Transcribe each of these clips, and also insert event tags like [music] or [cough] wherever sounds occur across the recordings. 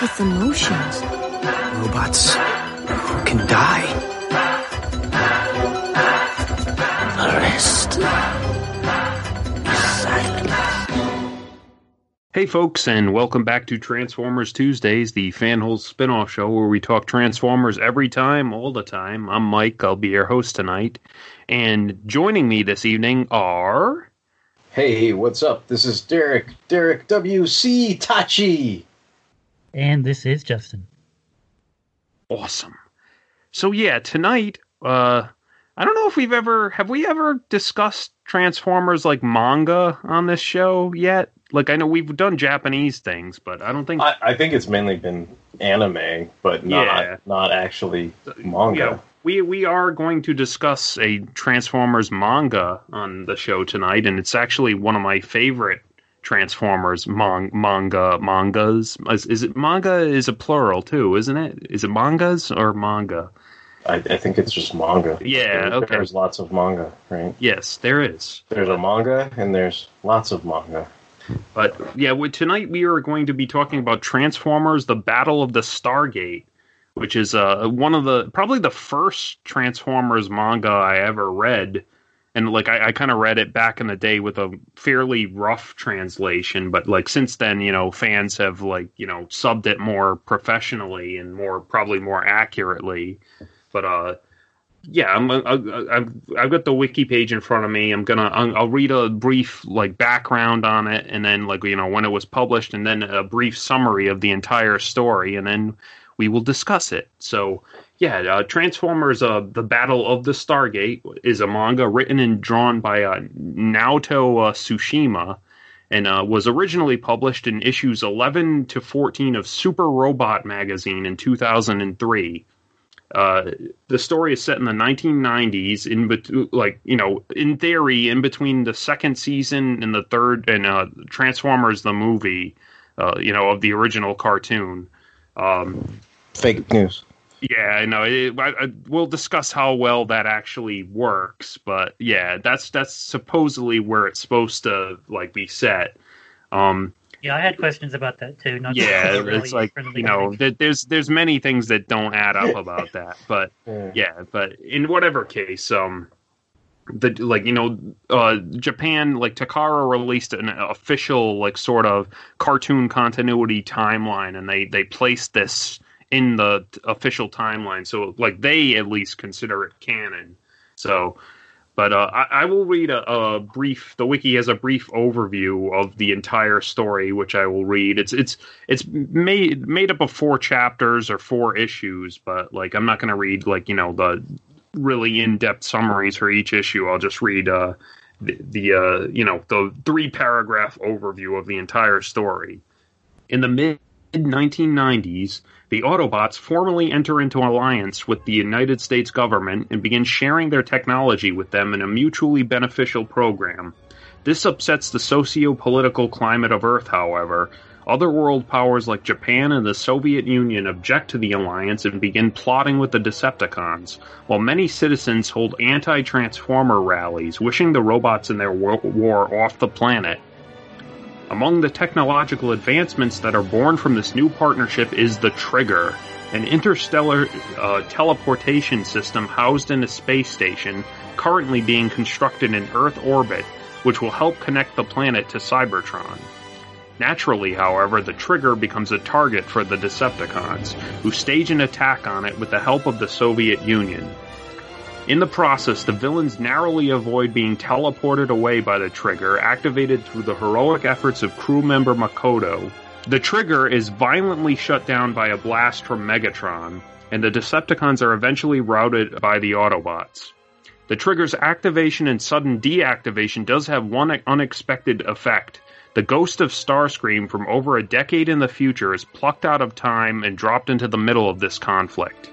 Robots with emotions. Robots who can die. The rest is silence. Hey, folks, and welcome back to Transformers Tuesdays, the Fanholes spin-off show where we talk Transformers every time, all the time. I'm Mike. I'll be your host tonight. And joining me this evening are... Hey, what's up? This is Derek. Derek W.C. Tachi. And this is Justin. Awesome. So, yeah, tonight, uh, I don't know if we've ever... Have we ever discussed Transformers, like, manga on this show yet? Like, I know we've done Japanese things, but I don't think... I, I think it's mainly been anime, but not Yeah. not actually manga. Yeah, we we are going to discuss a Transformers manga on the show tonight, and it's actually one of my favorite Transformers manga mangas. Is, is it manga? Is a plural too, isn't it? Is it mangas or manga? I, I think it's just manga. Yeah, There- okay. There's lots of manga, right? Yes, there is. There's a manga and there's lots of manga. But yeah, tonight we are going to be talking about Transformers: The Battle of the Stargate, which is uh, one of the probably the first Transformers manga I ever read. And like I, I kind of read it back in the day with a fairly rough translation, but like since then, you know, fans have like you know subbed it more professionally and more probably more accurately. But uh, yeah, I'm, uh, uh, uh, I, I- I've got the wiki page in front of me. I'm gonna I'll read a brief like background on it, and then like you know when it was published, and then a brief summary of the entire story, and then we will discuss it. So yeah, uh, Transformers: uh, The Battle of the Stargate is a manga written and drawn by uh, Naoto uh, Tsushima. And uh, was originally published in issues 11 to 14 of Super Robot magazine in 2003 uh, the story is set in the 1990s in bet- like you know in theory in between the second season and the third and uh, transformers the movie you know of the original cartoon um, Fake news. Yeah i know it, I, I, we'll discuss how well that actually works but yeah that's that's supposedly where it's supposed to like be set um, Yeah, I had questions about that too. Not yeah, just really it's like you know, beginning. there- there's there's many things that don't add up about [laughs] that, but Yeah. yeah, but in whatever case, um, the like you know, uh, Japan like Takara released an official like sort of cartoon continuity timeline, and they they placed this in the official timeline, so like they at least consider it canon. So. But uh, I, I will read a, a brief. The wiki has a brief overview of the entire story, which I will read. It's it's it's made made up of four chapters or four issues, but like I'm not going to read like you know the really in depth summaries for each issue. I'll just read uh, the, the uh, you know the three paragraph overview of the entire story. In the mid 1990s, the Autobots formally enter into alliance with the United States government and begin sharing their technology with them in a mutually beneficial program. This upsets the socio political climate of Earth, however. Other world powers like Japan and the Soviet Union object to the alliance and begin plotting with the Decepticons, while many citizens hold anti Transformer rallies, wishing the robots in their war off the planet. Among the technological advancements that are born from this new partnership is the Trigger, an interstellar uh, teleportation system housed in a space station currently being constructed in Earth orbit, which will help connect the planet to Cybertron. Naturally, however, the Trigger becomes a target for the Decepticons, who stage an attack on it with the help of the Soviet Union. In the process, the villains narrowly avoid being teleported away by the Trigger, activated through the heroic efforts of crew member Makoto. The Trigger is violently shut down by a blast from Megatron, and the Decepticons are eventually routed by the Autobots. The Trigger's activation and sudden deactivation does have one unexpected effect. The ghost of Starscream from over a decade in the future is plucked out of time and dropped into the middle of this conflict.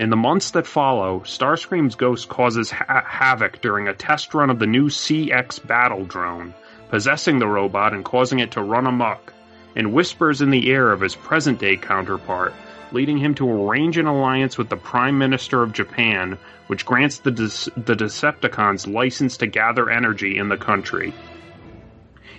In the months that follow, Starscream's ghost causes ha- havoc during a test run of the new CX battle drone, possessing the robot and causing it to run amok, and whispers in the ear of his present day counterpart, leading him to arrange an alliance with the Prime Minister of Japan, which grants the, Dece- the Decepticons license to gather energy in the country.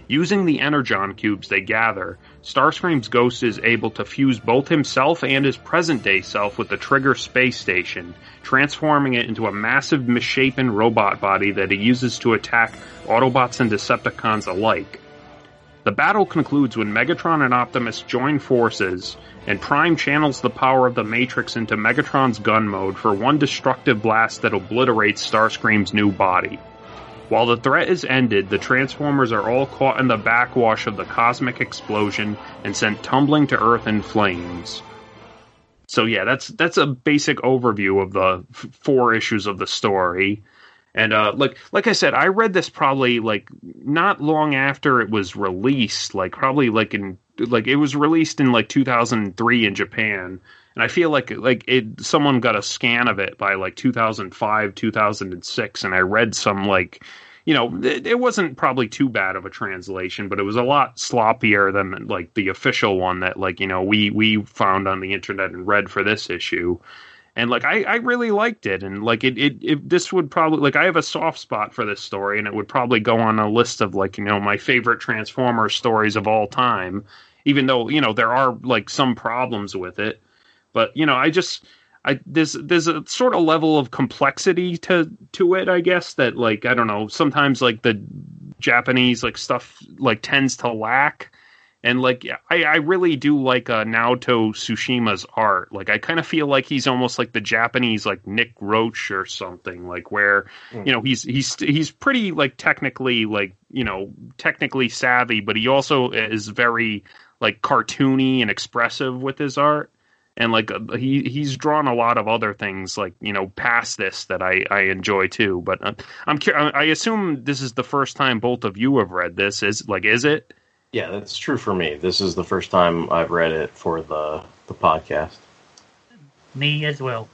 Using the Energon cubes they gather, Starscream's ghost is able to fuse both himself and his present day self with the Trigger space station, transforming it into a massive misshapen robot body that he uses to attack Autobots and Decepticons alike. The battle concludes when Megatron and Optimus join forces, and Prime channels the power of the Matrix into Megatron's gun mode for one destructive blast that obliterates Starscream's new body. While the threat is ended, the Transformers are all caught in the backwash of the cosmic explosion and sent tumbling to Earth in flames. So yeah, that's that's a basic overview of the f- four issues of the story. And uh, like like I said, I read this probably like not long after it was released, like probably like in like it was released in like 2003 in Japan. And I feel like like it someone got a scan of it by like 2005, 2006 and I read some like you know, it, it wasn't probably too bad of a translation, but it was a lot sloppier than like the official one that like, you know, we we found on the internet and read for this issue. And like I, I really liked it. And like it, it, it this would probably like i have a soft spot for this story and it would probably go on a list of like you know my favorite transformers stories of all time even though you know there are like some problems with it but you know i just i there's there's a sort of level of complexity to to it i guess that like i don't know sometimes like the japanese like stuff like tends to lack and like I, I really do like uh, Naoto Tsushima's art. Like I kind of feel like he's almost like the Japanese like Nick Roche or something. Like where Hmm. you know he's he's he's pretty like technically like you know technically savvy, but he also is very like cartoony and expressive with his art. And like uh, he he's drawn a lot of other things like you know past this that I I enjoy too. But uh, I'm cur- I assume this is the first time both of you have read this. Is like is it? Yeah, that's true for me. This is the first time I've read it for the the podcast. Me as well.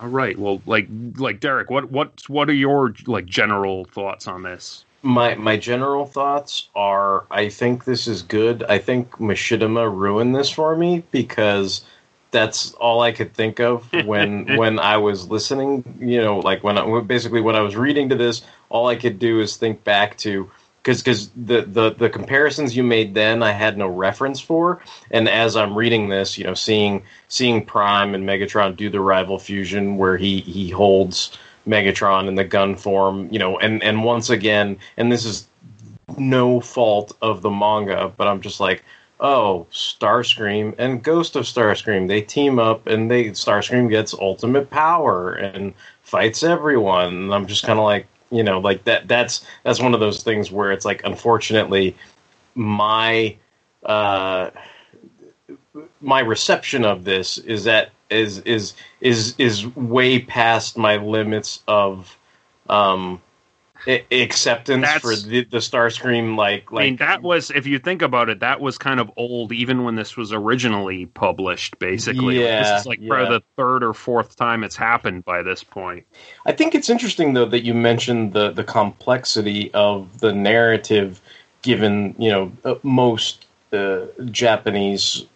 All right. Well, like like Derek, what what what are your like general thoughts on this? My my general thoughts are I think this is good. I think Machinima ruined this for me because that's all I could think of when [laughs] when I was listening. You know, like when I, basically when I was reading to this, all I could do is think back to because because the, the the comparisons you made then I had no reference for, and as I'm reading this, you know, seeing seeing Prime and Megatron do the rival fusion where he he holds Megatron in the gun form, you know, and and once again, and this is no fault of the manga, but I'm just like, oh, Starscream and Ghost of Starscream, they team up and they Starscream gets ultimate power and fights everyone. And I'm just kind of like, you know, like that. That's that's one of those things where it's like, unfortunately, my uh, my reception of this is that is is is is way past my limits of um acceptance That's- for the, the Starscream like like I mean, that was if you think about it, that was kind of old even when this was originally published. Basically, Like, Yeah, this is like yeah. probably the third or fourth time it's happened by this point. I think it's interesting though that you mentioned the the complexity of the narrative, given you know uh, most uh, Japanese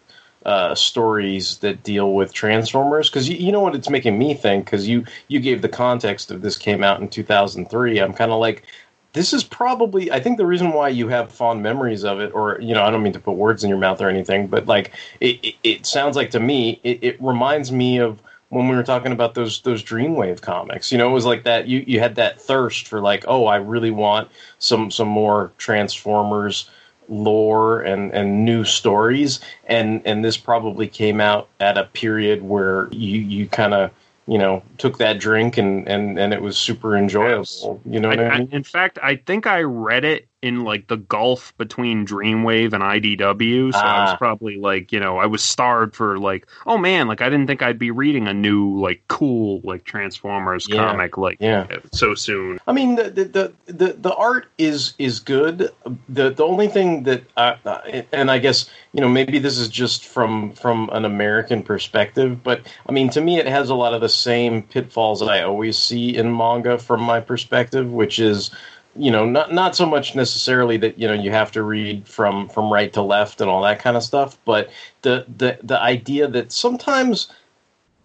uh, stories that deal with Transformers. Because you, you know what it's making me think. Because you you gave the context of this came out in two thousand three. I'm kind of like. This is probably, I think, the reason why you have fond memories of it, or you know, I don't mean to put words in your mouth or anything, but like, it, it, it sounds like to me, it, it reminds me of when we were talking about those those Dreamwave comics. You know, it was like that. You you had that thirst for like, oh, I really want some some more Transformers lore and and new stories. And and this probably came out at a period where you you kind of you know took that drink and and and it was super enjoyable. You know what I, I, I, mean? in fact, I think I read it in like the gulf between Dreamwave and IDW, so I was Ah. probably like, you know, I was starved for like, oh man, like I didn't think I'd be reading a new like cool like Transformers Yeah. comic like Yeah. so soon. I mean, the the, the the art is is good. The the only thing that, I, I- and I guess you know maybe this is just from from an American perspective, but I mean to me it has a lot of the same pitfalls that I always see in manga from my perspective, which is you know not not so much necessarily that you know you have to read from from right to left and all that kind of stuff, but the the the idea that sometimes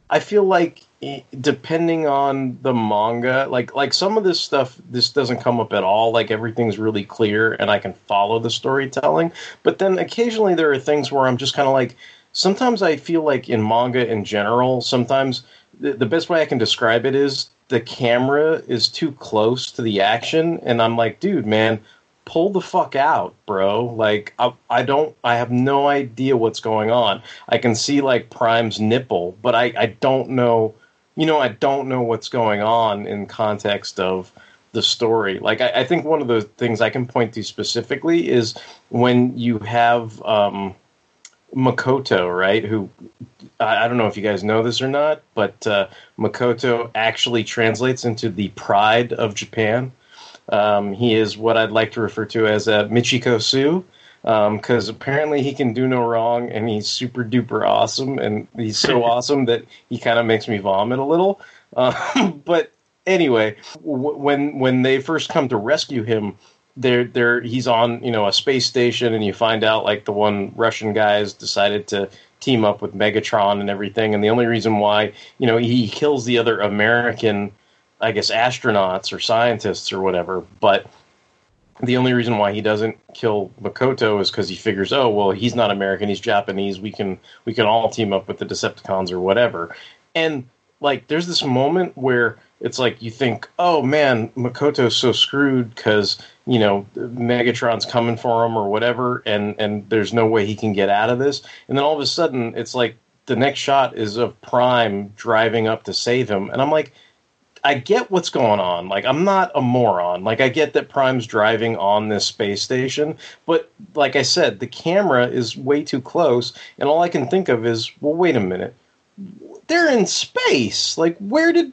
I feel like eh, depending on the manga, like like some of this stuff, this doesn't come up at all. Like everything's really clear, and I can follow the storytelling. But then occasionally there are things where I'm just kind of like. Sometimes I feel like in manga in general, sometimes the, the best way I can describe it is the camera is too close to the action, and I'm like, dude, man, pull the fuck out, bro. Like I, I don't I have no idea what's going on. I can see like Prime's nipple, but I, I don't know you know, I don't know what's going on in context of the story. Like I, I think one of the things I can point to specifically is when you have um Makoto, right? Who I, don't know if you guys know this or not, but uh, Makoto actually translates into the pride of Japan. Um, he is what I'd like to refer to as a Michiko Su, because apparently he can do no wrong, and he's super duper awesome, and he's so [laughs] awesome that he kind of makes me vomit a little. Um, [laughs] but anyway, w- when when they first come to rescue him, they're they're he's on you know a space station, and you find out like the one Russian guy has decided to team up with Megatron and everything, and the only reason why you know he kills the other American. I guess astronauts or scientists or whatever, but the only reason why he doesn't kill Makoto is because he figures, oh well, he's not American, he's Japanese. We can we can all team up with the Decepticons or whatever. And like, there's this moment where it's like you think, oh man, Makoto's so screwed because you know Megatron's coming for him or whatever, and and there's no way he can get out of this. And then all of a sudden, it's like the next shot is of Prime driving up to save him, and I'm like. I get what's going on. Like I'm not a moron. Like I get that Prime's driving on this space station, but like I said, the camera is way too close, and all I can think of is, well, wait a minute. They're in space. Like where did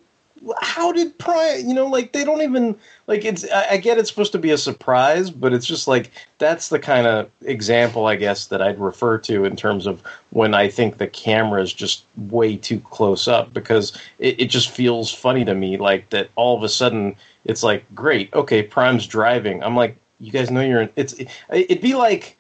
how did Prime, you know, like they don't even like it's I, I get it's supposed to be a surprise, but it's just like that's the kind of example I guess that I'd refer to in terms of when I think the camera is just way too close up because it, it just feels funny to me like that all of a sudden it's like great, okay, Prime's driving. I'm like, you guys know you're in it's it, it'd be like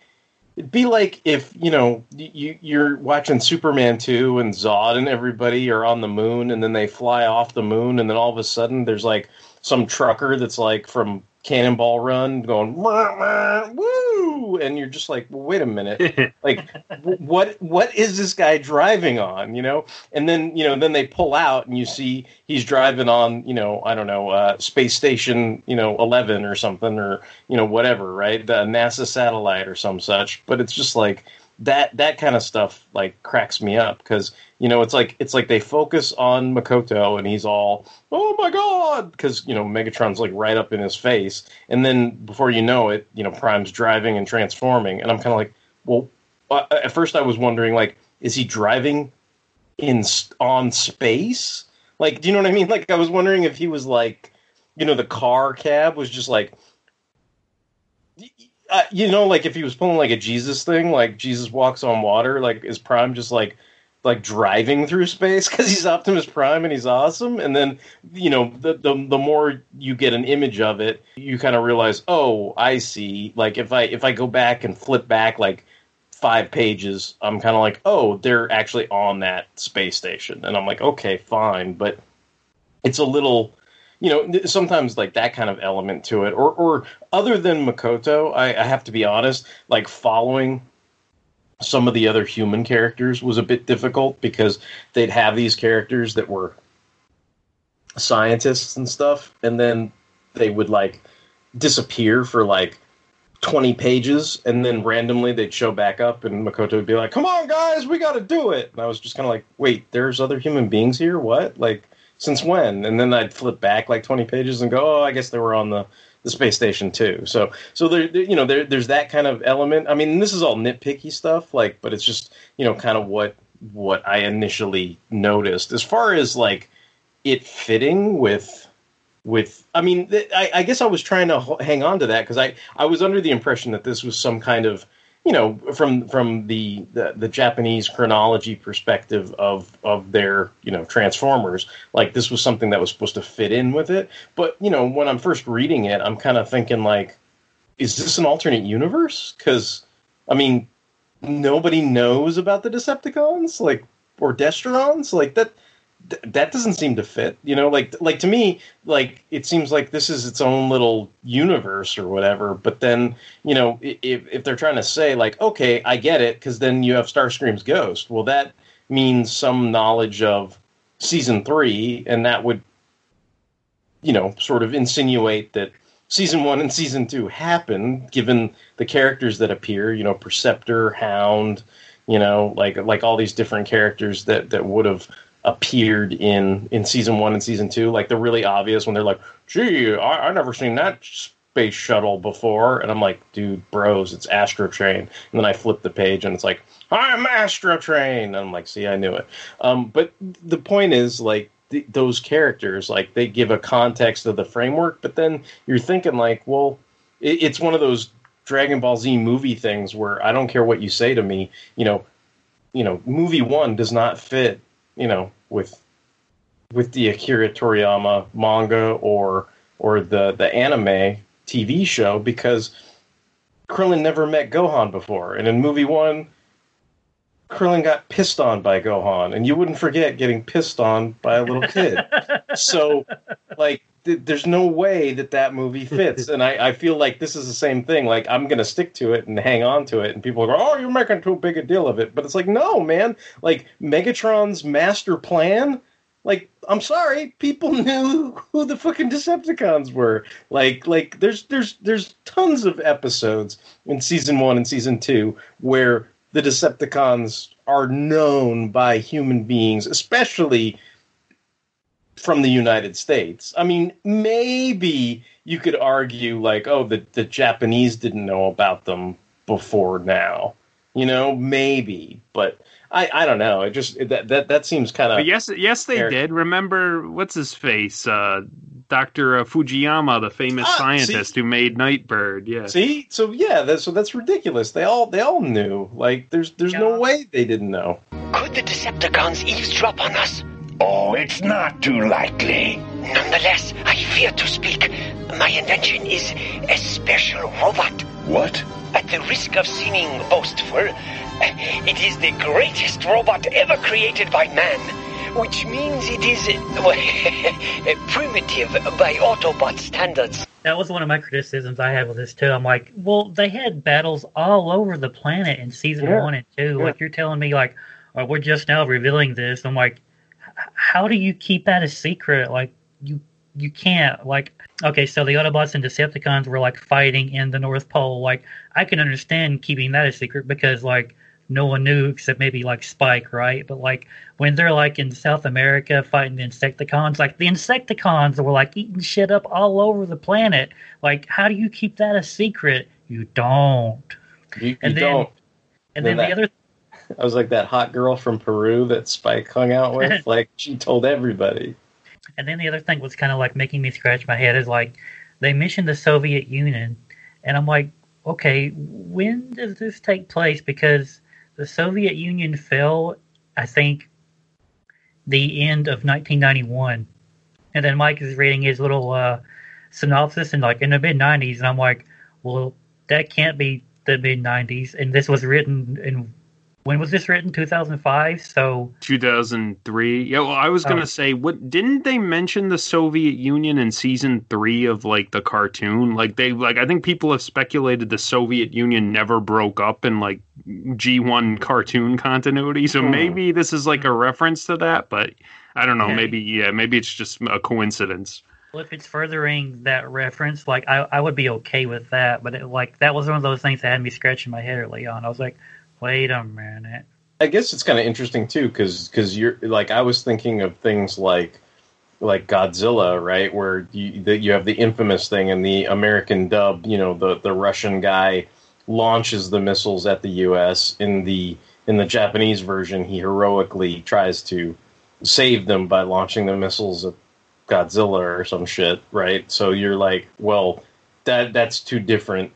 It'd be like if you know you you're watching Superman two and Zod and everybody are on the moon and then they fly off the moon and then all of a sudden there's like some trucker that's like from Cannonball Run going "Wah, wah, woo and you're just like well, wait a minute. [laughs] Like w- what what is this guy driving on? You know? And then you know then they pull out and you see he's driving on you know I don't know uh, space station you know 11 or something or you know whatever right? The NASA satellite or some such. But it's just like that that kind of stuff like cracks me up because you know it's like it's like they focus on Makoto and he's all oh my god! Because you know Megatron's like right up in his face. And then before you know it you know Prime's driving and transforming. And I'm kind of like well at first I was wondering like is he driving in on space? Like do you know what I mean? [laughs] Like I was wondering if he was like you know the car cab was just like uh, you know, like if he was pulling like a Jesus thing, like Jesus walks on water, like is Prime just like like driving through space [laughs] because he's Optimus Prime and he's awesome, and then you know the the, the more you get an image of it, you kind of realize, oh, I see. Like if I if I go back and flip back like five pages, I'm kind of like, oh, they're actually on that space station, and I'm like, okay, fine, but it's a little you know sometimes like that kind of element to it. Or or other than makoto I, I have to be honest like following some of the other human characters was a bit difficult because they'd have these characters that were scientists and stuff and then they would like disappear for like 20 pages and then randomly they'd show back up and makoto would be like come on guys we gotta do it. And i was just kind of like wait there's other human beings here? What? Like since when? And then I'd flip back like 20 pages and go, oh, I guess they were on the the space station too. So so there, there you know there there's that kind of element. I mean, this is all nitpicky stuff, like, but it's just you know kind of what what I initially noticed as far as like it fitting with with i mean I, I guess i was trying to hang on to that because i i was under the impression that this was some kind of you know from from the, the the japanese chronology perspective of of their you know transformers like this was something that was supposed to fit in with it. But you know when i'm first reading it i'm kind of thinking like is this an alternate universe? Because i mean nobody knows about the decepticons like or destrons like that th- that doesn't seem to fit you know like like to me like it seems like this is its own little universe or whatever but then you know if, if they're trying to say like okay i get it because then you have starscream's ghost. Well that means some knowledge of season three and that would you know sort of insinuate that season one and season two happen given the characters that appear you know perceptor hound you know like like all these different characters that that would have appeared in in season one and season two like they're really obvious when they're like gee i, I never seen that space shuttle before. And i'm like dude bros it's astro train. And then i flip the page and it's like i'm astro train. And i'm like see i knew it. Um, but the point is like th- those characters like they give a context of the framework but then you're thinking like well it, it's one of those dragon ball z movie things where i don't care what you say to me you know you know movie one does not fit you know with with the akira toriyama manga or or the the anime tv show because krillin never met gohan before and in movie one Krillin got pissed on by Gohan, and you wouldn't forget getting pissed on by a little kid. [laughs] so, like, th- there's no way that that movie fits, [laughs] and I, I feel like this is the same thing. Like, I'm gonna stick to it and hang on to it, and people go, "Oh, you're making too big a deal of it," but it's like, no, man. Like, Megatron's master plan. Like, I'm sorry, people [laughs] knew who the fucking Decepticons were. Like, like there's there's there's tons of episodes in season one and season two where the Decepticons are known by human beings, especially from the United States. I mean, maybe you could argue like, oh, the, the Japanese didn't know about them before now. You know, maybe, but I, I don't know. It just that that that seems kind of yes, yes, they Fair. did. Remember what's his face? Uh, Doctor uh, Fujiyama, the famous Ah, scientist who made Nightbird. Yeah. see. So yeah, that's so that's ridiculous. They all they all knew. Like, there's there's no way they didn't know. Could the Decepticons eavesdrop on us? Oh, it's not too likely. Nonetheless, I fear to speak. My invention is a special robot. What? At the risk of seeming boastful, it is the greatest robot ever created by man, which means it is well, [laughs] primitive by Autobot standards. That was one of my criticisms I had with this too. I'm like, well, they had battles all over the planet in season Yeah. one and two. Yeah. Like you're telling me, like, oh, we're just now revealing this. I'm like, h- how do you keep that a secret? Like you you can't. Like, okay, so the Autobots and Decepticons were like fighting in the North Pole. Like, I can understand keeping that a secret because like no one knew except maybe like Spike, right? But like when they're like in South America fighting the Insecticons, like the Insecticons were like eating shit up all over the planet. Like, how do you keep that a secret? You don't. You, you And then- don't. And Then then the other I was like that hot girl from Peru that Spike hung out with. [laughs] like she told everybody. And then the other thing was kind of like making me scratch my head is like they mentioned the Soviet Union, and I'm like, okay, when does this take place? Because the Soviet Union fell, I think, the end of 1991, and then Mike is reading his little uh, synopsis and like in the mid 90s, and I'm like, well, that can't be the mid 90s, and this was written in when was this written? 2005. So 2003. Yeah, well, I was gonna Oh. say, what didn't they mention the Soviet Union in season three of like the cartoon? Like they, like I think people have speculated the Soviet Union never broke up in like G1 cartoon continuity. So Hmm. maybe this is like a reference to that, but I don't know. Yeah. Maybe yeah, maybe it's just a coincidence. Well, if it's furthering that reference, like I, I would be okay with that. But it, like that was one of those things that had me scratching my head early on. I was like, wait a minute. I guess it's kind of interesting too, because because you're like I was thinking of things like like Godzilla, right? Where you that you have the infamous thing and the American dub, you know, the the Russian guy launches the missiles at the U.S. in the in the Japanese version, he heroically tries to save them by launching the missiles at Godzilla or some shit, right? So you're like, well, that that's two different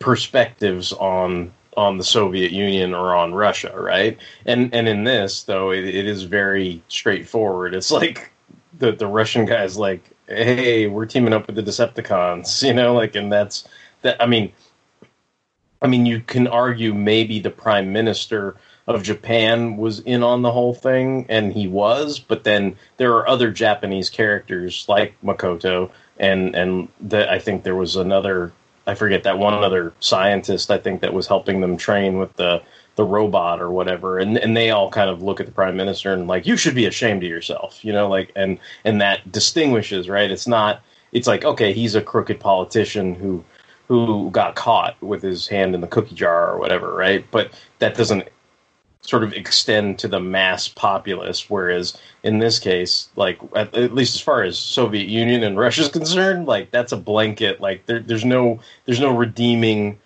perspectives on on the Soviet Union or on Russia, right? And and in this though, it, it is very straightforward. It's like the the Russian guy's like, hey, we're teaming up with the Decepticons, [laughs] you know, like, and that's that. I mean, I mean, you can argue maybe the prime minister of Japan was in on the whole thing, and he was, but then there are other Japanese characters like Makoto, and and the, I think there was another, I forget that one other scientist I think that was helping them train with the the robot or whatever, and and they all kind of look at the prime minister and like you should be ashamed of yourself, you know, like and and that distinguishes right. It's not. It's like okay, he's a crooked politician who who got caught with his hand in the cookie jar or whatever, right? But that doesn't sort of extend to the mass populace. Whereas in this case, like at, at least as far as Soviet Union and [laughs] Russia is concerned, like that's a blanket. Like there, there's no there's no redeeming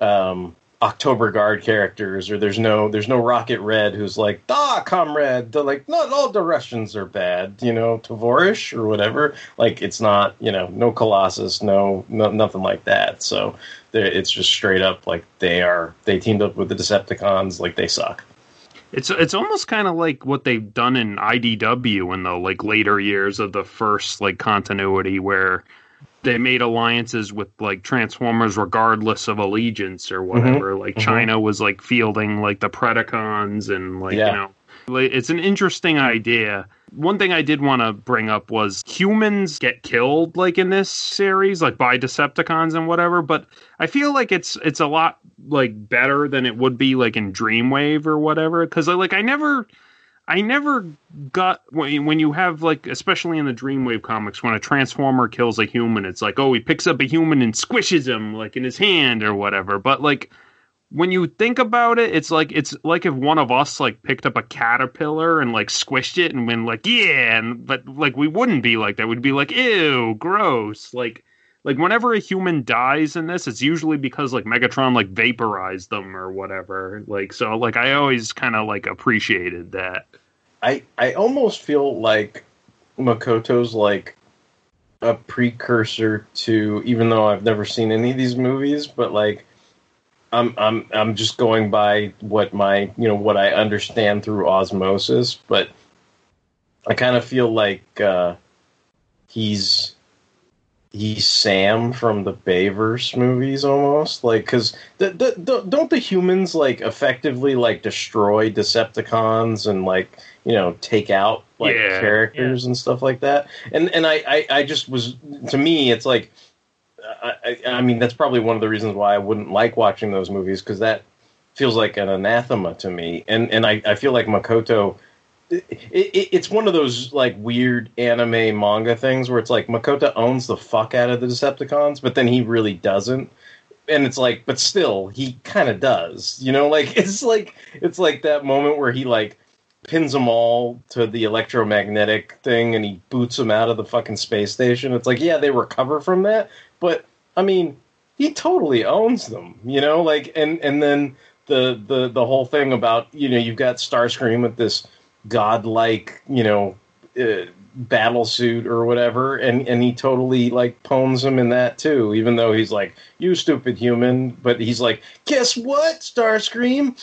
um, October Guard characters, or there's no there's no Rocket Red who's like, ah, comrade. They're like, not all the Russians are bad, you know, Tavorish or whatever. Like it's not, you know, no Colossus, no, no nothing like that. So it's just straight up like they are they teamed up with the Decepticons, like they suck. It's it's almost kind of like what they've done in IDW in the like later years of the first like continuity where they made alliances with like Transformers regardless of allegiance or whatever. Mm-hmm. Like mm-hmm. China was like fielding like the Predacons and like yeah. you know it's an interesting idea. One thing I did want to bring up was humans get killed like in this series, like by Decepticons and whatever. But I feel like it's it's a lot like better than it would be like in Dreamwave or whatever. Because like I never, I never got when you have like especially in the Dreamwave comics when a Transformer kills a human, it's like oh he picks up a human and squishes him like in his hand or whatever. But like when you think about it, it's like it's like if one of us like picked up a caterpillar and like squished it and been like, yeah, and but like we wouldn't be like that. We'd be like, ew, gross. Like like whenever a human dies in this, it's usually because like Megatron like vaporized them or whatever. Like so like I always kind of like appreciated that. I I almost feel like Makoto's like a precursor to even though I've never seen any of these movies, but like I'm I'm I'm just going by what my you know what I understand through osmosis, but I kind of feel like uh, he's he's Sam from the Bayverse movies almost like because the, the, the, don't the humans like effectively like destroy Decepticons and like you know take out like yeah, characters yeah. and stuff like that and and I, I I just was to me it's like I, I, mean, that's probably one of the reasons why I wouldn't like watching those movies because that feels like an anathema to me. And and I, I feel like Makoto, it, it, it's one of those like weird anime manga things where it's like Makoto owns the fuck out of the Decepticons, but then he really doesn't. And it's like, but still, he kind of does. You know, [laughs] like it's like it's like that moment where he like pins them all to the electromagnetic thing and he boots them out of the fucking space station. It's like, yeah, they recover from that, but I mean, he totally owns them, you know, like and and then the the the whole thing about, you know, you've got Starscream with this godlike, you know, uh, battle suit or whatever and and he totally like pones him in that too even though he's like you stupid human but he's like guess what starscream?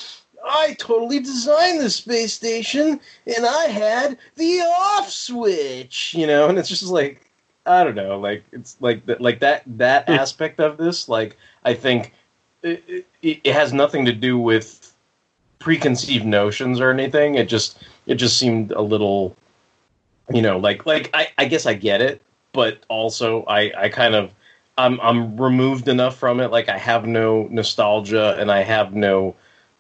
I totally designed the space station and I had the off switch, you know, and it's just like I don't know, like it's like that, like that that aspect of this, like I think it, it, it has nothing to do with preconceived notions or anything. It just it just seemed a little, you know, like like I I guess I get it, but also I I kind of I'm I'm removed enough from it. Like I have no nostalgia and I have no,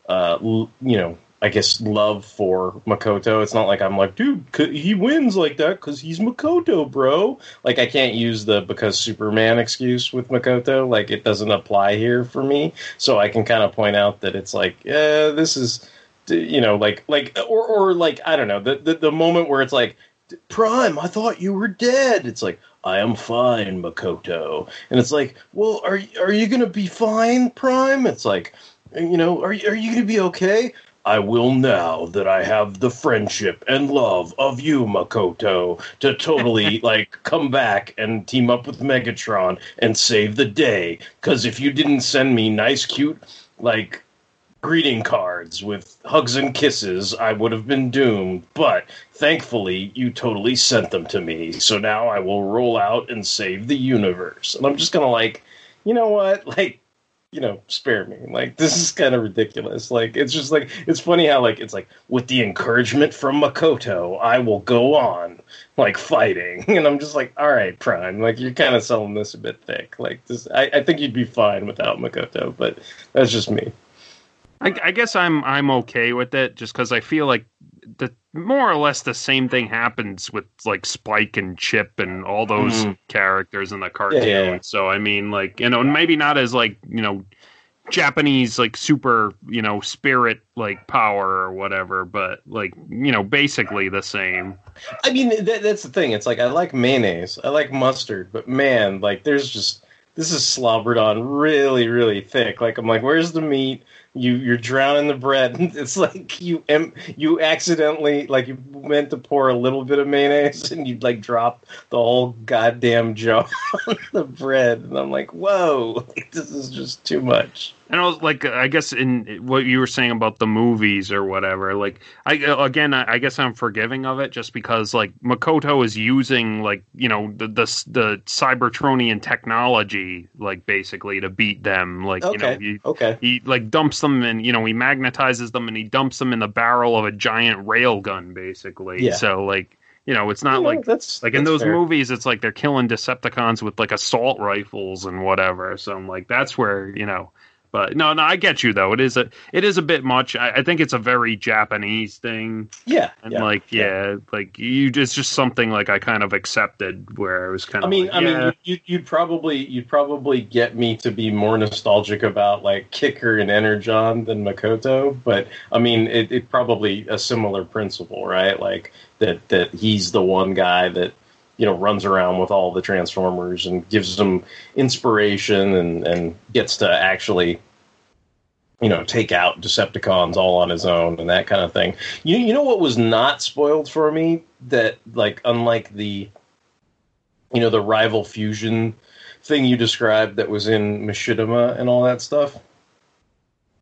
uh, you know, I guess love for Makoto. It's not like I'm like, dude, he wins like that because he's Makoto, bro. Like I can't use the because Superman excuse with Makoto. Like it doesn't apply here for me. So I can kind of point out that it's like, yeah, this is, you know, like like or or like I don't know the the, the moment where it's like Prime, I thought you were dead. It's like, I am fine, Makoto. And it's like, well, are are you gonna be fine, Prime? It's like, you know, are are you gonna be okay? I will now that I have the friendship and love of you, Makoto, to totally [laughs] like come back and team up with Megatron and save the day. Because if you didn't send me nice, cute, like greeting cards with hugs and kisses, I would have been doomed. But thankfully, you totally sent them to me. So now I will roll out and save the universe. And I'm just gonna like, you know what, [laughs] like you know, spare me. Like this is kind of ridiculous. Like it's just like it's funny how like it's like with the encouragement from Makoto, I will go on like fighting, [laughs] and I'm just like, all right, Prime. Like you're kind of selling this a bit thick. Like this, I, I think you'd be fine without Makoto, but that's just me. I, I guess I'm I'm okay with it just because I feel like the more or less the same thing happens with like Spike and Chip and all those Mhm. characters in the cartoon. Yeah, yeah. So I mean, like you know, maybe not as like you know Japanese like super you know spirit like power or whatever, but like you know basically the same. I mean, that, that's the thing. It's like I like mayonnaise, I like mustard, but man, like there's just this is slobbered on really, really thick. Like I'm like, where's the meat? You you're drowning the bread. [laughs] It's like you em- you accidentally like you meant to pour a little bit of mayonnaise and you like drop the whole goddamn jar [laughs] on the bread. And I'm like, whoa, [laughs] this is just too much. And I was like, I guess in what you were saying about the movies or whatever, like, I again, I, I guess I'm forgiving of it just because like Makoto is using like you know the the the Cybertronian technology like basically to beat them, like you know Okay, he, okay. he like dumps them and you know he magnetizes them and he dumps them in the barrel of a giant rail gun basically. Yeah. So like you know it's not know, like that's like in those fair. movies, it's like they're killing Decepticons with like assault rifles and whatever. So I'm like, that's where you know. But no, no, I get you though. It is a it is a bit much. I, I think it's a very Japanese thing, Yeah, and yeah. like yeah, like you, it's just something like I kind of accepted where I was kind of. I mean, like, I yeah. mean, you, you'd probably you'd probably get me to be more nostalgic about like Kicker and Energon than Makoto, but I mean, it, it probably a similar principle, right? Like that that he's the one guy that you know runs around with all the Transformers and gives them inspiration and and gets to actually you know take out Decepticons all on his own and that kind of thing. You you know what was not spoiled for me that like unlike the you know the rival fusion thing you described that was in Machinima and all that stuff.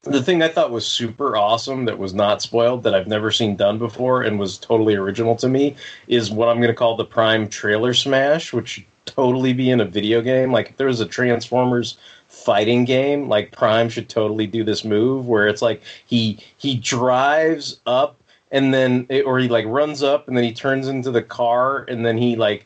The thing I thought was super awesome that was not spoiled that I've never seen done before and was totally original to me is what I'm going to call the Prime Trailer Smash, which should totally be in a video game. Like if there was a Transformers fighting game, like Prime should totally do this move where it's like he he drives up and then or he like runs up and then he turns into the car and then he like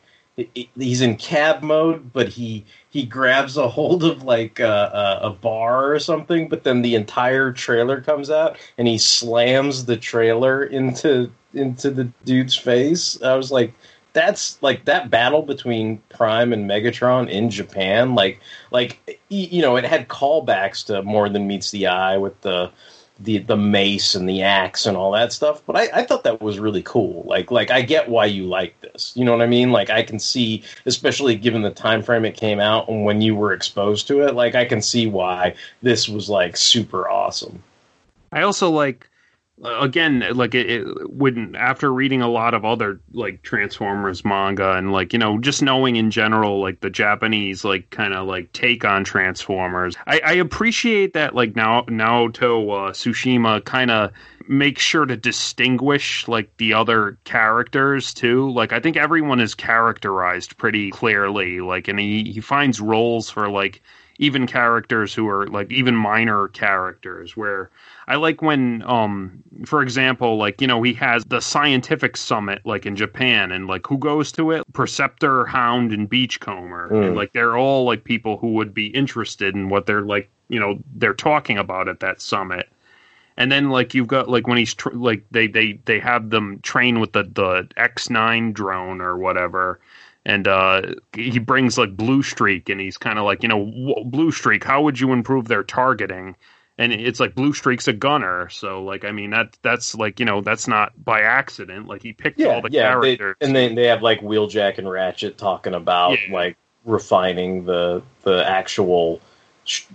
he's in cab mode, but he he grabs a hold of like a, a, a bar or something. But then the entire trailer comes out, and he slams the trailer into into the dude's face. I was like, that's like that battle between Prime and Megatron in Japan. Like like you know, it had callbacks to More Than Meets the Eye with the the the mace and the axe and all that stuff. But I, I thought that was really cool. Like like I get why you like this. You know what I mean? Like I can see, especially given the time frame it came out and when you were exposed to it, like I can see why this was like super awesome. I also like again like it, it wouldn't after reading a lot of other like Transformers manga and like you know just knowing in general like the Japanese like kind of like take on Transformers. I, I appreciate that like now Naoto uh, Tsushima kind of makes sure to distinguish like the other characters too. Like I think everyone is characterized pretty clearly. Like and he he finds roles for like even characters who are like even minor characters where I like when um for example like you know he has the scientific summit like in Japan and like who goes to it Perceptor Hound and Beachcomber Mm. and like they're all like people who would be interested in what they're like you know they're talking about at that summit and then like you've got like when he's tr- like they they they have them train with the the X9 drone or whatever and uh he brings like blue streak and he's kind of like you know w- blue streak how would you improve their targeting and it's like Blue Streak's a gunner, so like I mean that that's like you know that's not by accident. Like he picked yeah, all the yeah, they, characters, and then they have like Wheeljack and Ratchet talking about Yeah. like refining the the actual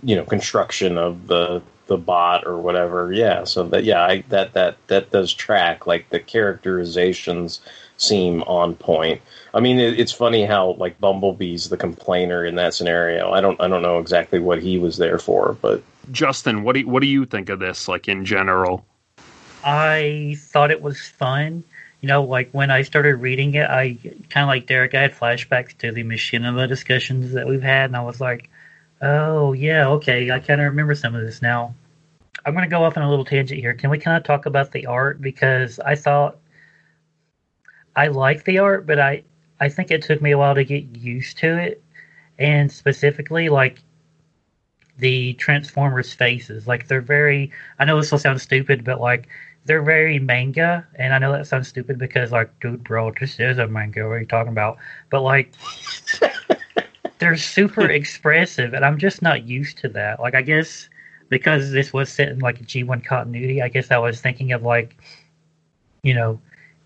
you know construction of the the bot or whatever. Yeah, so that yeah, I, that that that does track. Like the characterizations seem on point. I mean, it, it's funny how like Bumblebee's the complainer in that scenario. I don't I don't know exactly what he was there for, but Justin, what do you, what do you think of this? Like in general, I thought it was fun. You know, like when I started reading it, I kind of like Derek. I had flashbacks to the machinima discussions that we've had, and I was like, "Oh yeah, okay, I kind of remember some of this now." I'm going to go off on a little tangent here. Can we kind of talk about the art because I thought I like the art, but I I think it took me a while to get used to it, and specifically like the Transformers faces. Like they're very. I know this will sound stupid, but like they're very manga, and I know that sounds stupid because like, dude, bro, this is a manga. What are you talking about? But like, [laughs] they're super expressive, and I'm just not used to that. Like, I guess because this was set in like a G1 continuity, I guess I was thinking of like, you know,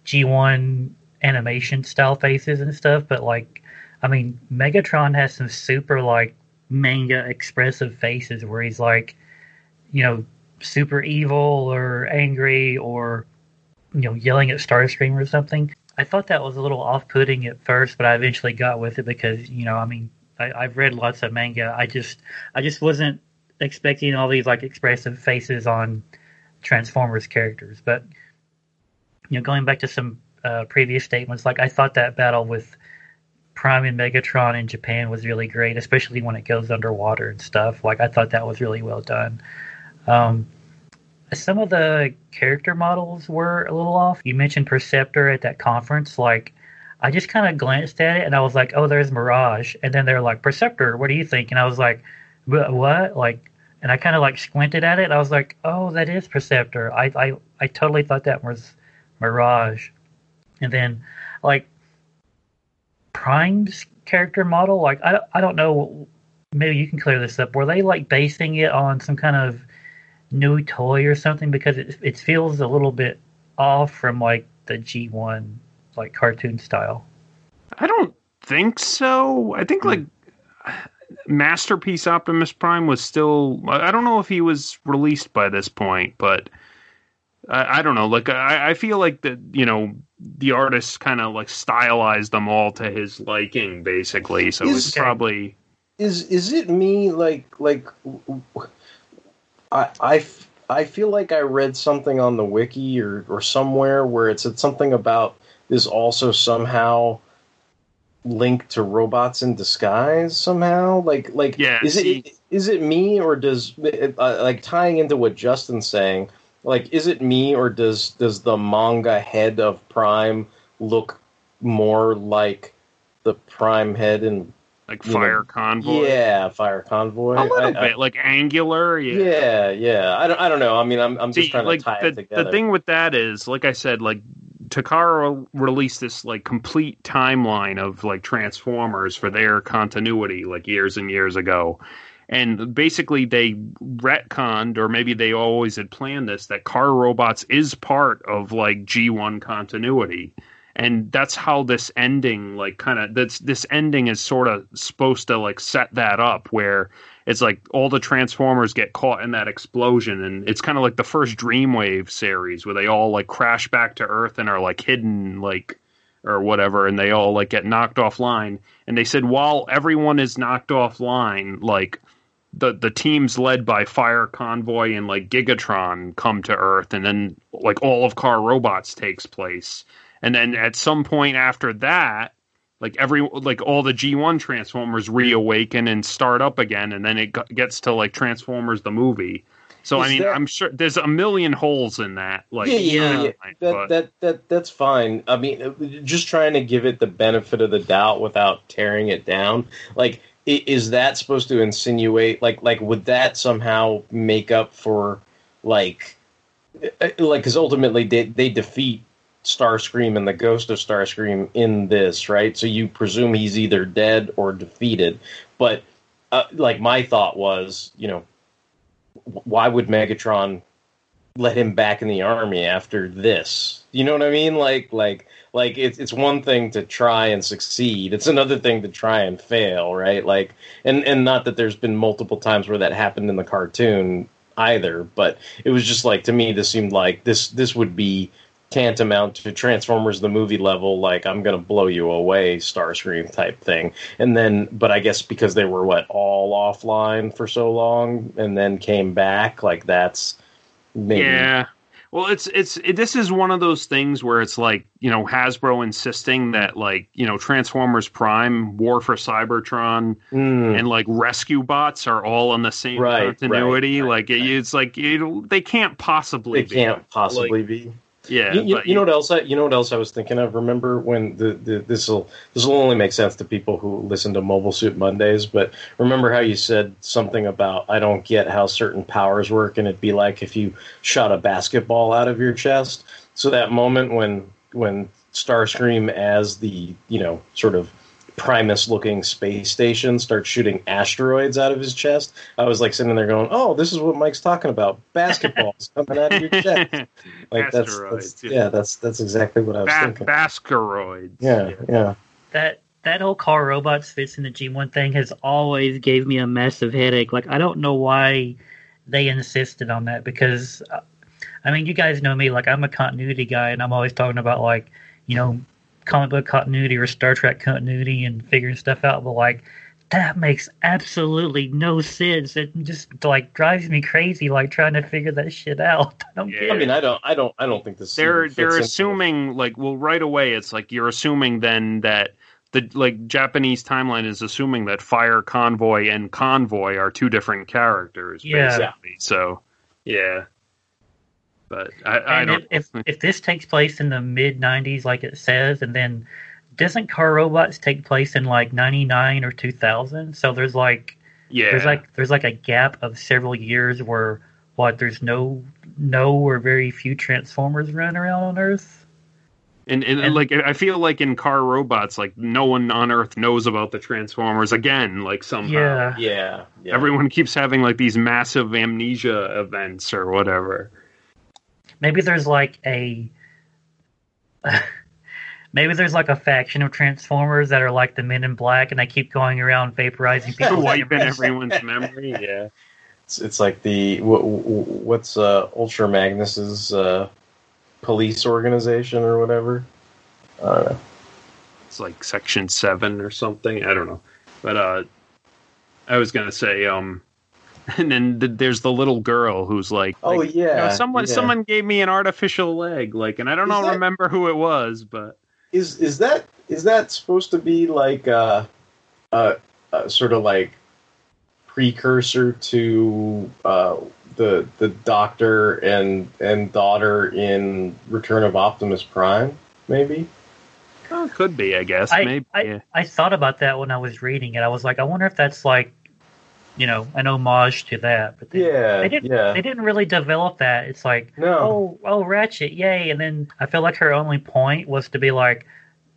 G1 animation style faces and stuff. But like, I mean, Megatron has some super like manga expressive faces where he's like, you know, super evil or angry or you know yelling at Starscream or something. I thought that was a little off-putting at first, but I eventually got with it because you know, I mean, I, I've read lots of manga. I just, I just wasn't expecting all these like expressive faces on Transformers characters. But you know, going back to some uh, previous statements, like I thought that battle with Prime and Megatron in Japan was really great, especially when it goes underwater and stuff. Like I thought that was really well done. Um, some of the character models were a little off. You mentioned Perceptor at that conference. Like, I just kind of glanced at it and I was like, "Oh, there's Mirage," and then they're like, "Perceptor, what do you think?" And I was like, "Wha- "What?" Like, and I kind of like squinted at it. I was like, "Oh, that is Perceptor." I I I totally thought that was Mirage. And then, like, Prime's character model, like I I don't know. Maybe you can clear this up. Were they like basing it on some kind of new toy or something because it it feels a little bit off from like the G1 like cartoon style. I don't think so. I think hmm. like Masterpiece Optimus Prime was still. I I don't know if he was released by this point, but I, I don't know. Like I, I feel like that you know the artist kind of like stylized them all to his liking, basically. So Is- it's probably is is it me like like I I feel like I read something on the wiki or or somewhere where it said something about this also somehow linked to robots in disguise somehow like like Yeah, is see- it is it me or does uh, like tying into what Justin's saying like is it me or does does the manga head of prime look more like the prime head in like you know, Fire Convoy. yeah, fire convoy. a little I- I- bit like angular. Yeah. yeah, yeah. I don't. I don't know. I mean, I'm. I'm just See, trying to like tie the, it together. the thing with that is, like I said, like Takara released this like complete timeline of like Transformers for their continuity, like years and years ago. And basically, they retconned, or maybe they always had planned this, that Car Robots is part of like G1 continuity. And that's how this ending, like, kind of, that's this ending is sort of supposed to like set that up, where it's like all the Transformers get caught in that explosion, and it's kind of like the first Dreamwave series where they all like crash back to Earth and are like hidden, like or whatever, and they all like get knocked offline. And they said while everyone is knocked offline, like the the teams led by Fire Convoy and like Gigatron come to Earth, and then like all of Car Robots takes place. And then at some point after that, like every like all the G1 Transformers reawaken and start up again, and then it gets to like Transformers the movie. So I mean, that- I'm sure there's a million holes in that. Like, yeah, yeah, yeah. but- That, that that that's fine. I mean, uh, just trying to give it the benefit of the doubt without tearing it down. Like, is that supposed to insinuate? Like, like would that somehow make up for like, uh, like because ultimately they they defeat Starscream and the ghost of Starscream in this, right? So you presume he's either dead or defeated. But uh, like my thought was, you know, why would Megatron let him back in the army after this? You know what I mean? Like like like it's it's one thing to try and succeed. It's another thing to try and fail, right? Like and and not that there's been multiple times where that happened in the cartoon either, but it was just like to me this seemed like this this would be tantamount to Transformers the movie level, like I'm gonna blow you away, Starscream type thing. And then, but I guess because they were what all offline for so long, and then came back, like that's maybe Yeah. Well, it's it's it, this is one of those things where it's like you know Hasbro insisting that like you know Transformers Prime, War for Cybertron, Mm, and like Rescue Bots are all on the same Right, continuity. right, like it, it's like it, they can't possibly. they be. can't possibly be. Yeah, you, you, you know what else? I, you know what else I was thinking of? Remember when the, the this will this will only make sense to people who listen to Mobile Suit Mondays. But remember how you said something about I don't get how certain powers work, and it'd be like if you shot a basketball out of your chest. So that moment when when Starscream as the you know sort of Primus looking space station starts shooting asteroids out of his chest. I was like sitting there going, "Oh, this is what Mike's talking about. Basketballs [laughs] coming out of your chest." Like that's, Asteroids, that's yeah. yeah, that's that's exactly what I was ba- thinking. Baskeroids. yeah, yeah. that that whole car robots fits in the G1 thing has always gave me a massive headache. Like I don't know why they insisted on that because uh, I mean you guys know me like I'm a continuity guy and I'm always talking about like you know comic book continuity or Star Trek continuity and figuring stuff out but like that makes absolutely no sense. It just like drives me crazy like trying to figure that shit out. [laughs] I don't Yeah. get I mean, I don't, I don't, I don't think this. they're they're into- assuming like well right away it's like you're assuming then that the like Japanese timeline is assuming that Fire Convoy and Convoy are two different characters Yeah. basically. So yeah. But I, I And don't if, if if this takes place in the mid '90s, like it says, and then doesn't Car Robots take place in like '99 or 2000? So there's like yeah there's like there's like a gap of several years where what there's no no or very few Transformers running around on Earth. and, and, and- like I feel like in Car Robots like no one on Earth knows about the Transformers again like somehow. Yeah, Yeah, yeah. Everyone keeps having like these massive amnesia events or whatever. Maybe there's like a [laughs] maybe there's like a faction of Transformers that are like the Men in Black, and they keep going around vaporizing people. Wiping everyone's memory. Yeah. It's, it's like the what, what's uh, Ultra Magnus's uh, police organization or whatever. I don't know. it's like section seven or something. I don't know, but uh, I was gonna say, um, [laughs] and then th- there's the little girl who's like, Oh like, you know, yeah, someone yeah. someone gave me an artificial leg, like, and I don't Is know that- remember who it was, but is is that is that supposed to be like a, uh, uh sort of like precursor to uh, the the doctor and and daughter in Return of Optimus Prime? Maybe. oh, could be, I guess, I, maybe. I, yeah. I thought about that when I was reading it. I was like, I wonder if that's like, you know, an homage to that. But they, Yeah, they didn't. yeah. They didn't really develop that. It's like, No. oh, oh, Ratchet, yay! And then I feel like her only point was to be like,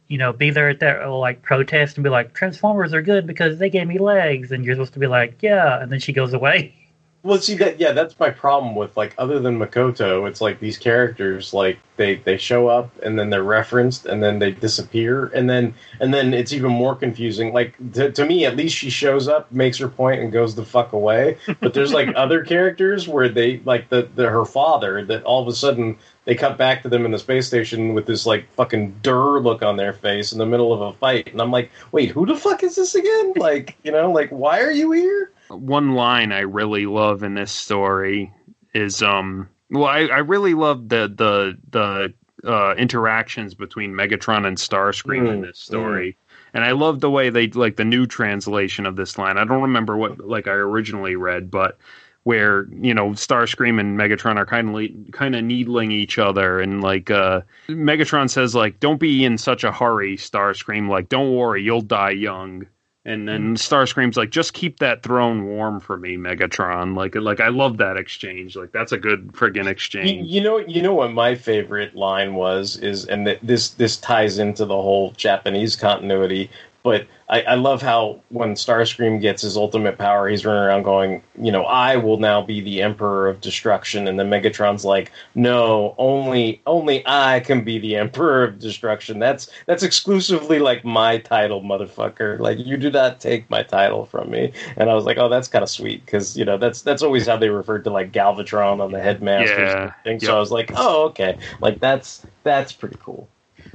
you know, be there at that uh, like protest and be like, Transformers are good because they gave me legs, and you're supposed to be like, yeah, and then she goes away. [laughs] Well, see that yeah, that's my problem with like other than Makoto, it's like these characters like they they show up and then they're referenced and then they disappear and then and then it's even more confusing. Like to, to me, at least she shows up, makes her point, and goes the fuck away. But there's like [laughs] other characters where they like the, the her father that all of a sudden they cut back to them in the space station with this like fucking dur look on their face in the middle of a fight, and I'm like, wait, who the fuck is this again? Like you know, like why are you here? One line I really love in this story is um well I, I really love the the the uh, interactions between Megatron and Starscream in Mm, this story. And I love the way they like the new translation of this line. I don't remember what like I originally read, but where you know Starscream and Megatron are kind of kind of needling each other, and like uh, Megatron says like, "Don't be in such a hurry, Starscream. Like, don't worry, you'll die young." And then mm-hmm. Starscream's like, "Just keep that throne warm for me, Megatron." Like, like I love that exchange. Like, that's a good friggin' You, exchange. you know, you know what my favorite line was is, and th- this this ties into the whole Japanese continuity. But I, I love how when Starscream gets his ultimate power, he's running around going, you know, I will now be the Emperor of Destruction, and then Megatron's like, no, only only I can be the Emperor of Destruction. That's that's exclusively like my title, motherfucker. Like you do not take my title from me. And I was like, oh, that's kind of sweet because you know that's that's always how they referred to like Galvatron on the Headmasters Yeah. thing. So I was like, oh, okay, like that's that's pretty cool.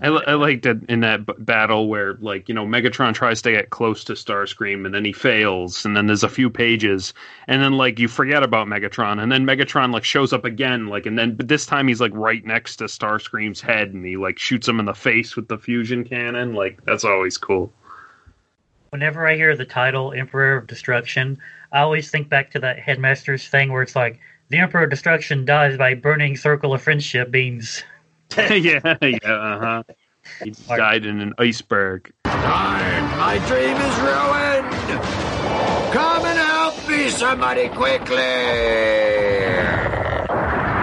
I, I liked it in that b- battle where, like, you know, Megatron tries to get close to Starscream and then he fails, and then there's a few pages, and then like you forget about Megatron, and then Megatron like shows up again, like, and then but this time he's like right next to Starscream's head, and he like shoots him in the face with the fusion cannon. Like, that's always cool. Whenever I hear the title Emperor of Destruction, I always think back to that Headmaster's thing where it's like, the Emperor of Destruction dies by burning circle of friendship beams. [laughs] yeah, yeah, uh huh. He [laughs] died in an iceberg. Time! My dream is ruined! Come and help me, somebody, quickly!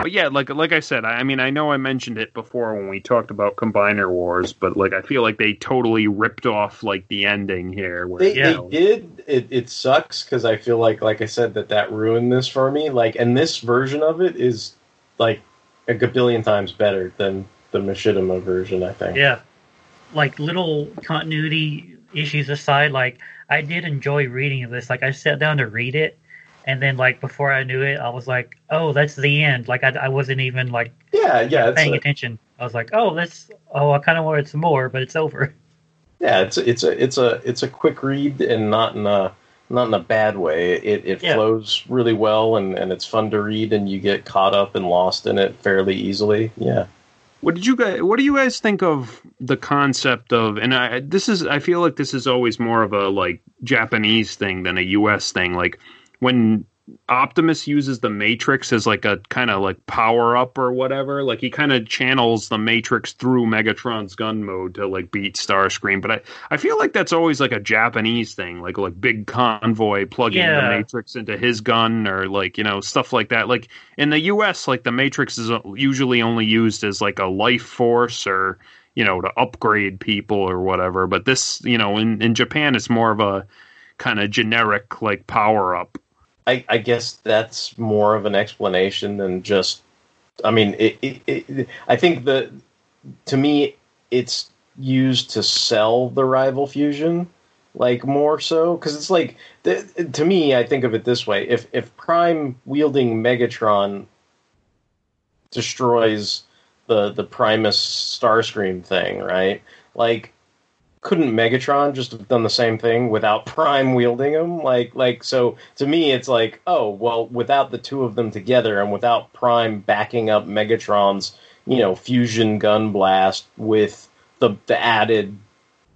But yeah, like like I said, I, I mean, I know I mentioned it before when we talked about Combiner Wars, but like I feel like they totally ripped off like the ending here. Where They, you they know, did. It, it sucks because I feel like, like I said, that that ruined this for me. Like, and this version of it is like a gabillion times better than the Machinima version. I think. Yeah. Like little continuity issues aside, like I did enjoy reading this. Like I sat down to read it, and then like before I knew it, I was like, "Oh, that's the end." Like I, I wasn't even like Yeah, yeah, paying a, attention. I was like, "Oh, that's oh, I kind of wanted some more, but it's over." yeah, it's it's a it's a it's a quick read and not in a not in a bad way. It it Yeah. flows really well and and it's fun to read and you get caught up and lost in it fairly easily. Yeah. What did you guys? What do you guys think of the concept of? And I this is I feel like this is always more of a like Japanese thing than a U.S. thing. Like when Optimus uses the Matrix as like a kind of like power up or whatever. Like he kind of channels the Matrix through Megatron's gun mode to like beat Starscream. But I I feel like that's always like a Japanese thing. Like like big convoy plugging the Matrix into his gun or like you know stuff like that. Like in the U.S., like the Matrix is usually only used as like a life force or you know to upgrade people or whatever. But this, you know, in in Japan, it's more of a kind of generic like power up. I, I guess that's more of an explanation than just. I mean, it, it, it, I think that to me, it's used to sell the rival fusion, like more so because it's like the, to me, I think of it this way: if if Prime wielding Megatron destroys the the Primus Starscream thing, right? Like couldn't Megatron just have done the same thing without Prime wielding him? Like, like so to me, it's like, oh well, without the two of them together and without Prime backing up Megatron's, you know, fusion gun blast with the the added,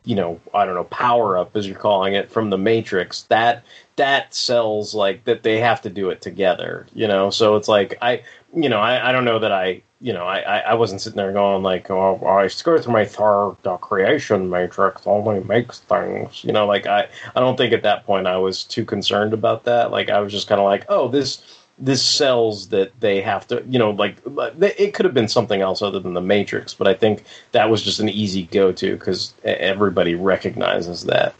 you know, I don't know, power up as you're calling it from the Matrix, that that sells like that they have to do it together, you know. So it's like I, you know, I, I don't know that I you know, I, I wasn't sitting there going like, oh, I go through my third the creation matrix only makes things, you know, like I, I don't think at that point I was too concerned about that. Like I was just kind of like, oh, this this sells that they have to, you know, like it could have been something else other than the Matrix, but I think that was just an easy go to because everybody recognizes that.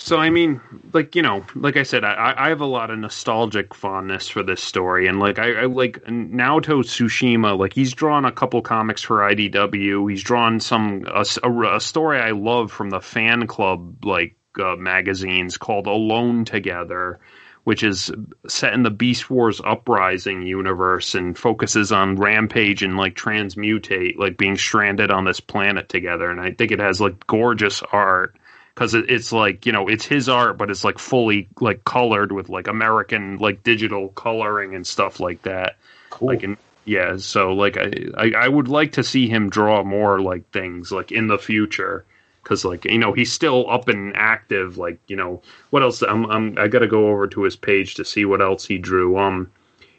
So I mean, like you know, like I said, I, I have a lot of nostalgic fondness for this story, and like I, I like Naoto Tsushima. Like he's drawn a couple comics for IDW. He's drawn some a, a, a story I love from the fan club like uh, magazines called Alone Together, which is set in the Beast Wars Uprising universe and focuses on Rampage and like transmutate, like being stranded on this planet together. And I think it has like gorgeous art because it, it's like you know it's his art but it's like fully like colored with like american like digital coloring and stuff like that. Cool. like in yeah so like I, I i would like to see him draw more like things like in the future. Because like you know he's still up and active like you know what else i'm, I'm i gotta go over to his page to see what else he drew. Um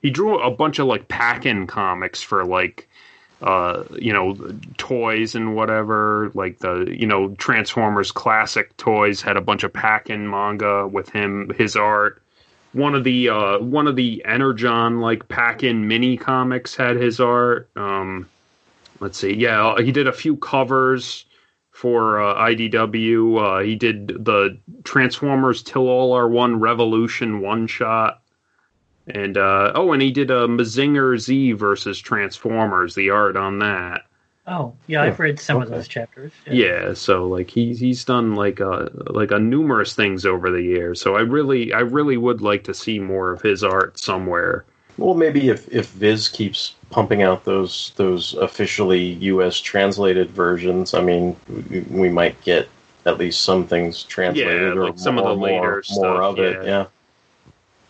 he drew a bunch of like pack-in comics for like uh, you know, toys and whatever. Like the, you know, Transformers classic toys had a bunch of pack-in manga with him, his art. One of the uh, one of the Energon like pack-in mini comics had his art. Um, let's see, yeah, he did a few covers for uh, IDW. Uh, he did the Transformers Till All Are One Revolution one shot. And uh, oh, and he did a Mazinger Z versus Transformers, the art on that. Oh, yeah, I've read some of those chapters. Yeah, so like he's he's done like a like a numerous things over the years. So I really I really would like to see more of his art somewhere. Well, maybe if, if Viz keeps pumping out those those officially U.S. translated versions, I mean, we, we might get at least some things translated Yeah, or like some of the later more, stuff, more of it. yeah.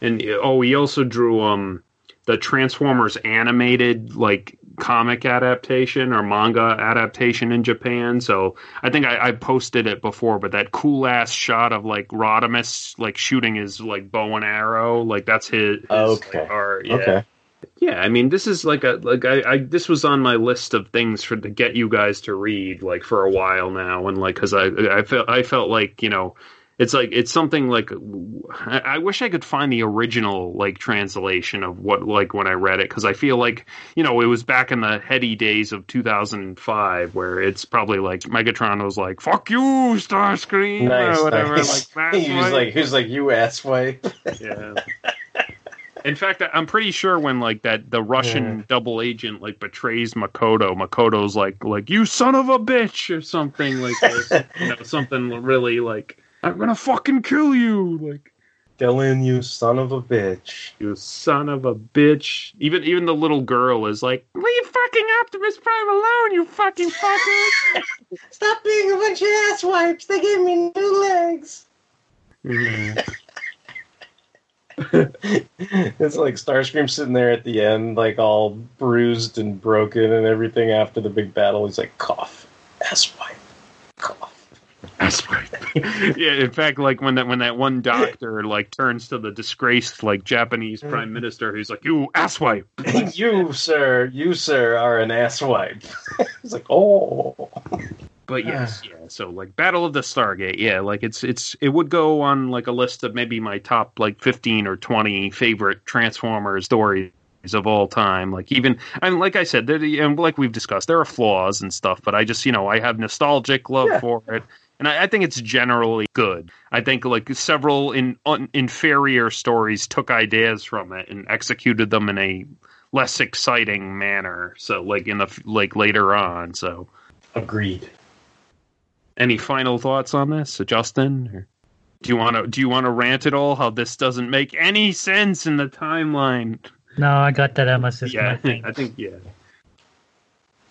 And oh, he also drew um the Transformers animated like comic adaptation or manga adaptation in Japan. So I think I, I posted it before, but that cool ass shot of like Rodimus like shooting his like bow and arrow, like that's his, his Okay. like, art. Yeah. Okay. Yeah, I mean, this is like a like I, I this was on my list of things for to get you guys to read like for a while now, and like because I I felt I felt like you know it's like it's something like I, I wish I could find the original like translation of what like when I read it because I feel like you know it was back in the heady days of 2005 where it's probably like Megatron was like fuck you Starscream Nice, or whatever nice. like [laughs] he was like, he was like, you asswipe. Yeah. In [laughs] fact, I'm pretty sure when like that the Russian Yeah. double agent like betrays Makoto, Makoto's like like you son of a bitch or something like this. [laughs] you know, something really like I'm gonna fucking kill you, like Dylan, you son of a bitch. you son of a bitch. Even even the little girl is like, leave fucking Optimus Prime alone, you fucking fucker. [laughs] Stop being a bunch of asswipes. They gave me new legs. Mm-hmm. [laughs] it's like Starscream sitting there at the end, like all bruised and broken and everything after the big battle. He's like, cough, asswipe, cough. That's right. [laughs] yeah, in fact, like when that when that one doctor like turns to the disgraced like Japanese prime mm-hmm. minister, who's like, "You asswipe." [laughs] you, sir, you, sir, are an asswipe. [laughs] He's like, oh. But ah. yes, yeah. So like Battle of the Star Gate, yeah, like it's it's it would go on like a list of maybe my top like fifteen or twenty favorite Transformers stories of all time. Like even and like I said, and like we've discussed, there are flaws and stuff, but I just you know I have nostalgic love Yeah. for it. And I, I think it's generally good. I think like several in un, inferior stories took ideas from it and executed them in a less exciting manner. So like in the like later on. So Agreed. any final thoughts on this, Justin? Or do you want to do you want to rant at all? How this doesn't make any sense in the timeline? No, I got that out of my system. Yeah, [laughs] I think. I think yeah.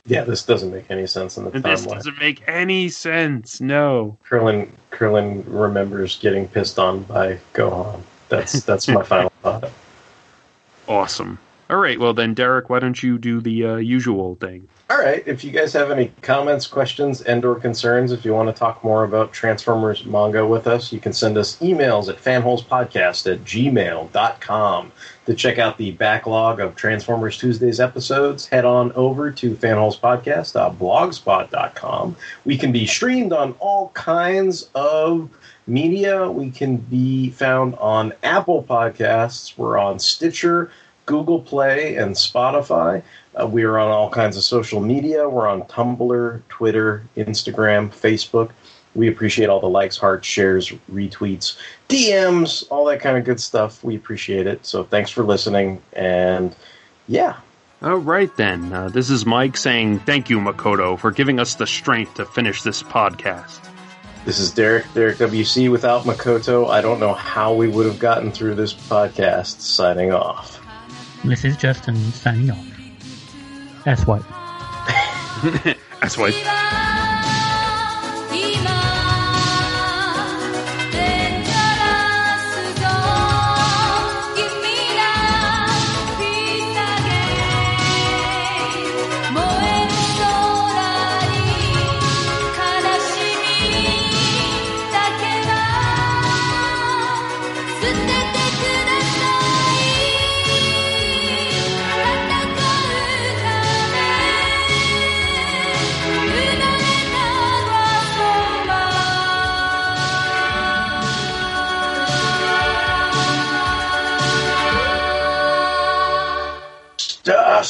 Yeah, this doesn't make any sense in the And this doesn't make any sense. No. Krillin, Krillin remembers getting pissed on by Gohan. That's [laughs] that's my final thought. Awesome. All right. Well then, Derek, why don't you do the uh, usual thing? All right. If you guys have any comments, questions, and/or concerns, if you want to talk more about Transformers manga with us, you can send us emails at fanholespodcast at gmail.com. To check out the backlog of Transformers Tuesdays episodes, head on over to fanholespodcast.blogspot.com. We can be streamed on all kinds of media. We can be found on Apple Podcasts. We're on Stitcher, Google Play, and Spotify. Uh, we are on all kinds of social media. We're on Tumblr, Twitter, Instagram, Facebook. We appreciate all the likes, hearts, shares, retweets, DMs, all that kind of good stuff. We appreciate it. So thanks for listening. And yeah, All right then. Uh, this is Mike saying thank you, Makoto, for giving us the strength to finish this podcast. this is Derek, Derek WC. Without Makoto, I don't know how we would have gotten through this podcast. Signing off. This is Justin signing off. That's what. [laughs] That's why.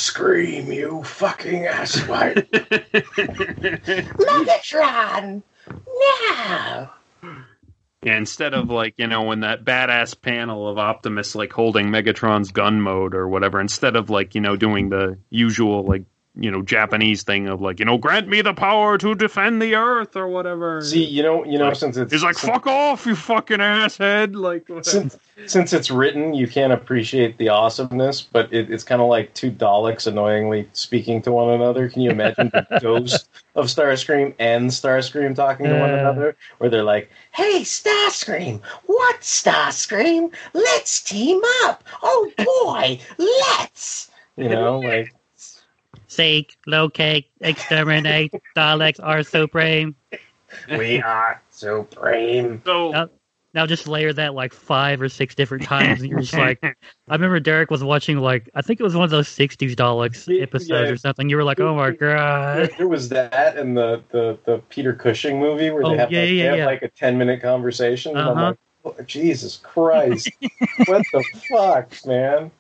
Starscream, you fucking asswipe. [laughs] Megatron! Now! Yeah, instead of like you know when that badass panel of Optimus like holding Megatron's gun mode or whatever, instead of like you know doing the usual like you know Japanese thing of like you know grant me the power to defend the Earth or whatever. See, you know, you know, Like, since it's he's like since, fuck off, you fucking asshead. Like whatever. [laughs] since, since it's written, you can't appreciate the awesomeness, but it, it's kind of like two Daleks annoyingly speaking to one another. Can you imagine the [laughs] ghost of Starscream and Starscream talking to one another, where they're like, Hey, Starscream! What, Starscream? Let's team up! Oh boy, let's! you [laughs] know, like Seek, locate, exterminate, [laughs] Daleks are supreme. we are supreme. so Now, now just layer that like five or six different times, and you're just like, [laughs] I remember Derek was watching like I think it was one of those '60s Daleks episodes yeah. or something. You were like, oh my god. there was that and the, the, the Peter Cushing movie where Oh, they have, yeah, like, yeah, they have yeah. like a 10 minute conversation. And I'm Uh-huh. like, oh, Jesus Christ. [laughs] what the fuck, man?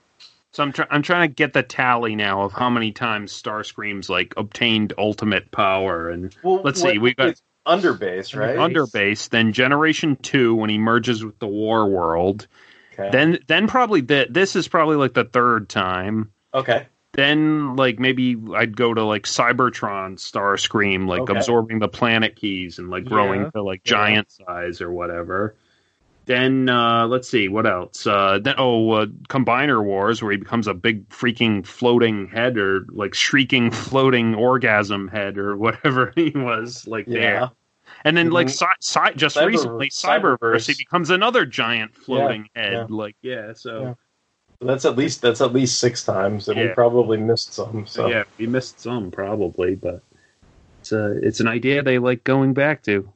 So I'm, try- I'm trying to get the tally now of how many times Starscream's like obtained ultimate power and Well, Let's see, we got- underbase, right? underbase. Then Generation Two when he merges with the War World. Okay. Then then probably th- this is probably like the third time. okay. Then like maybe I'd go to like Cybertron Starscream, like Okay. absorbing the planet keys and like growing Yeah. to like Yeah. giant size or whatever. Then uh, let's see what else. Uh, then oh, uh, Combiner Wars, where he becomes a big freaking floating head or like shrieking [laughs] floating orgasm head or whatever [laughs] he was like there. Yeah. And then like Mhm. cy- cy- just Cyber- recently Cyberverse, Cyberverse. he becomes another giant floating head. yeah. Like yeah, so. Yeah. That's at least that's at least six times, and we probably missed some. So Yeah, we missed some probably, but it's a it's an idea they like going back to.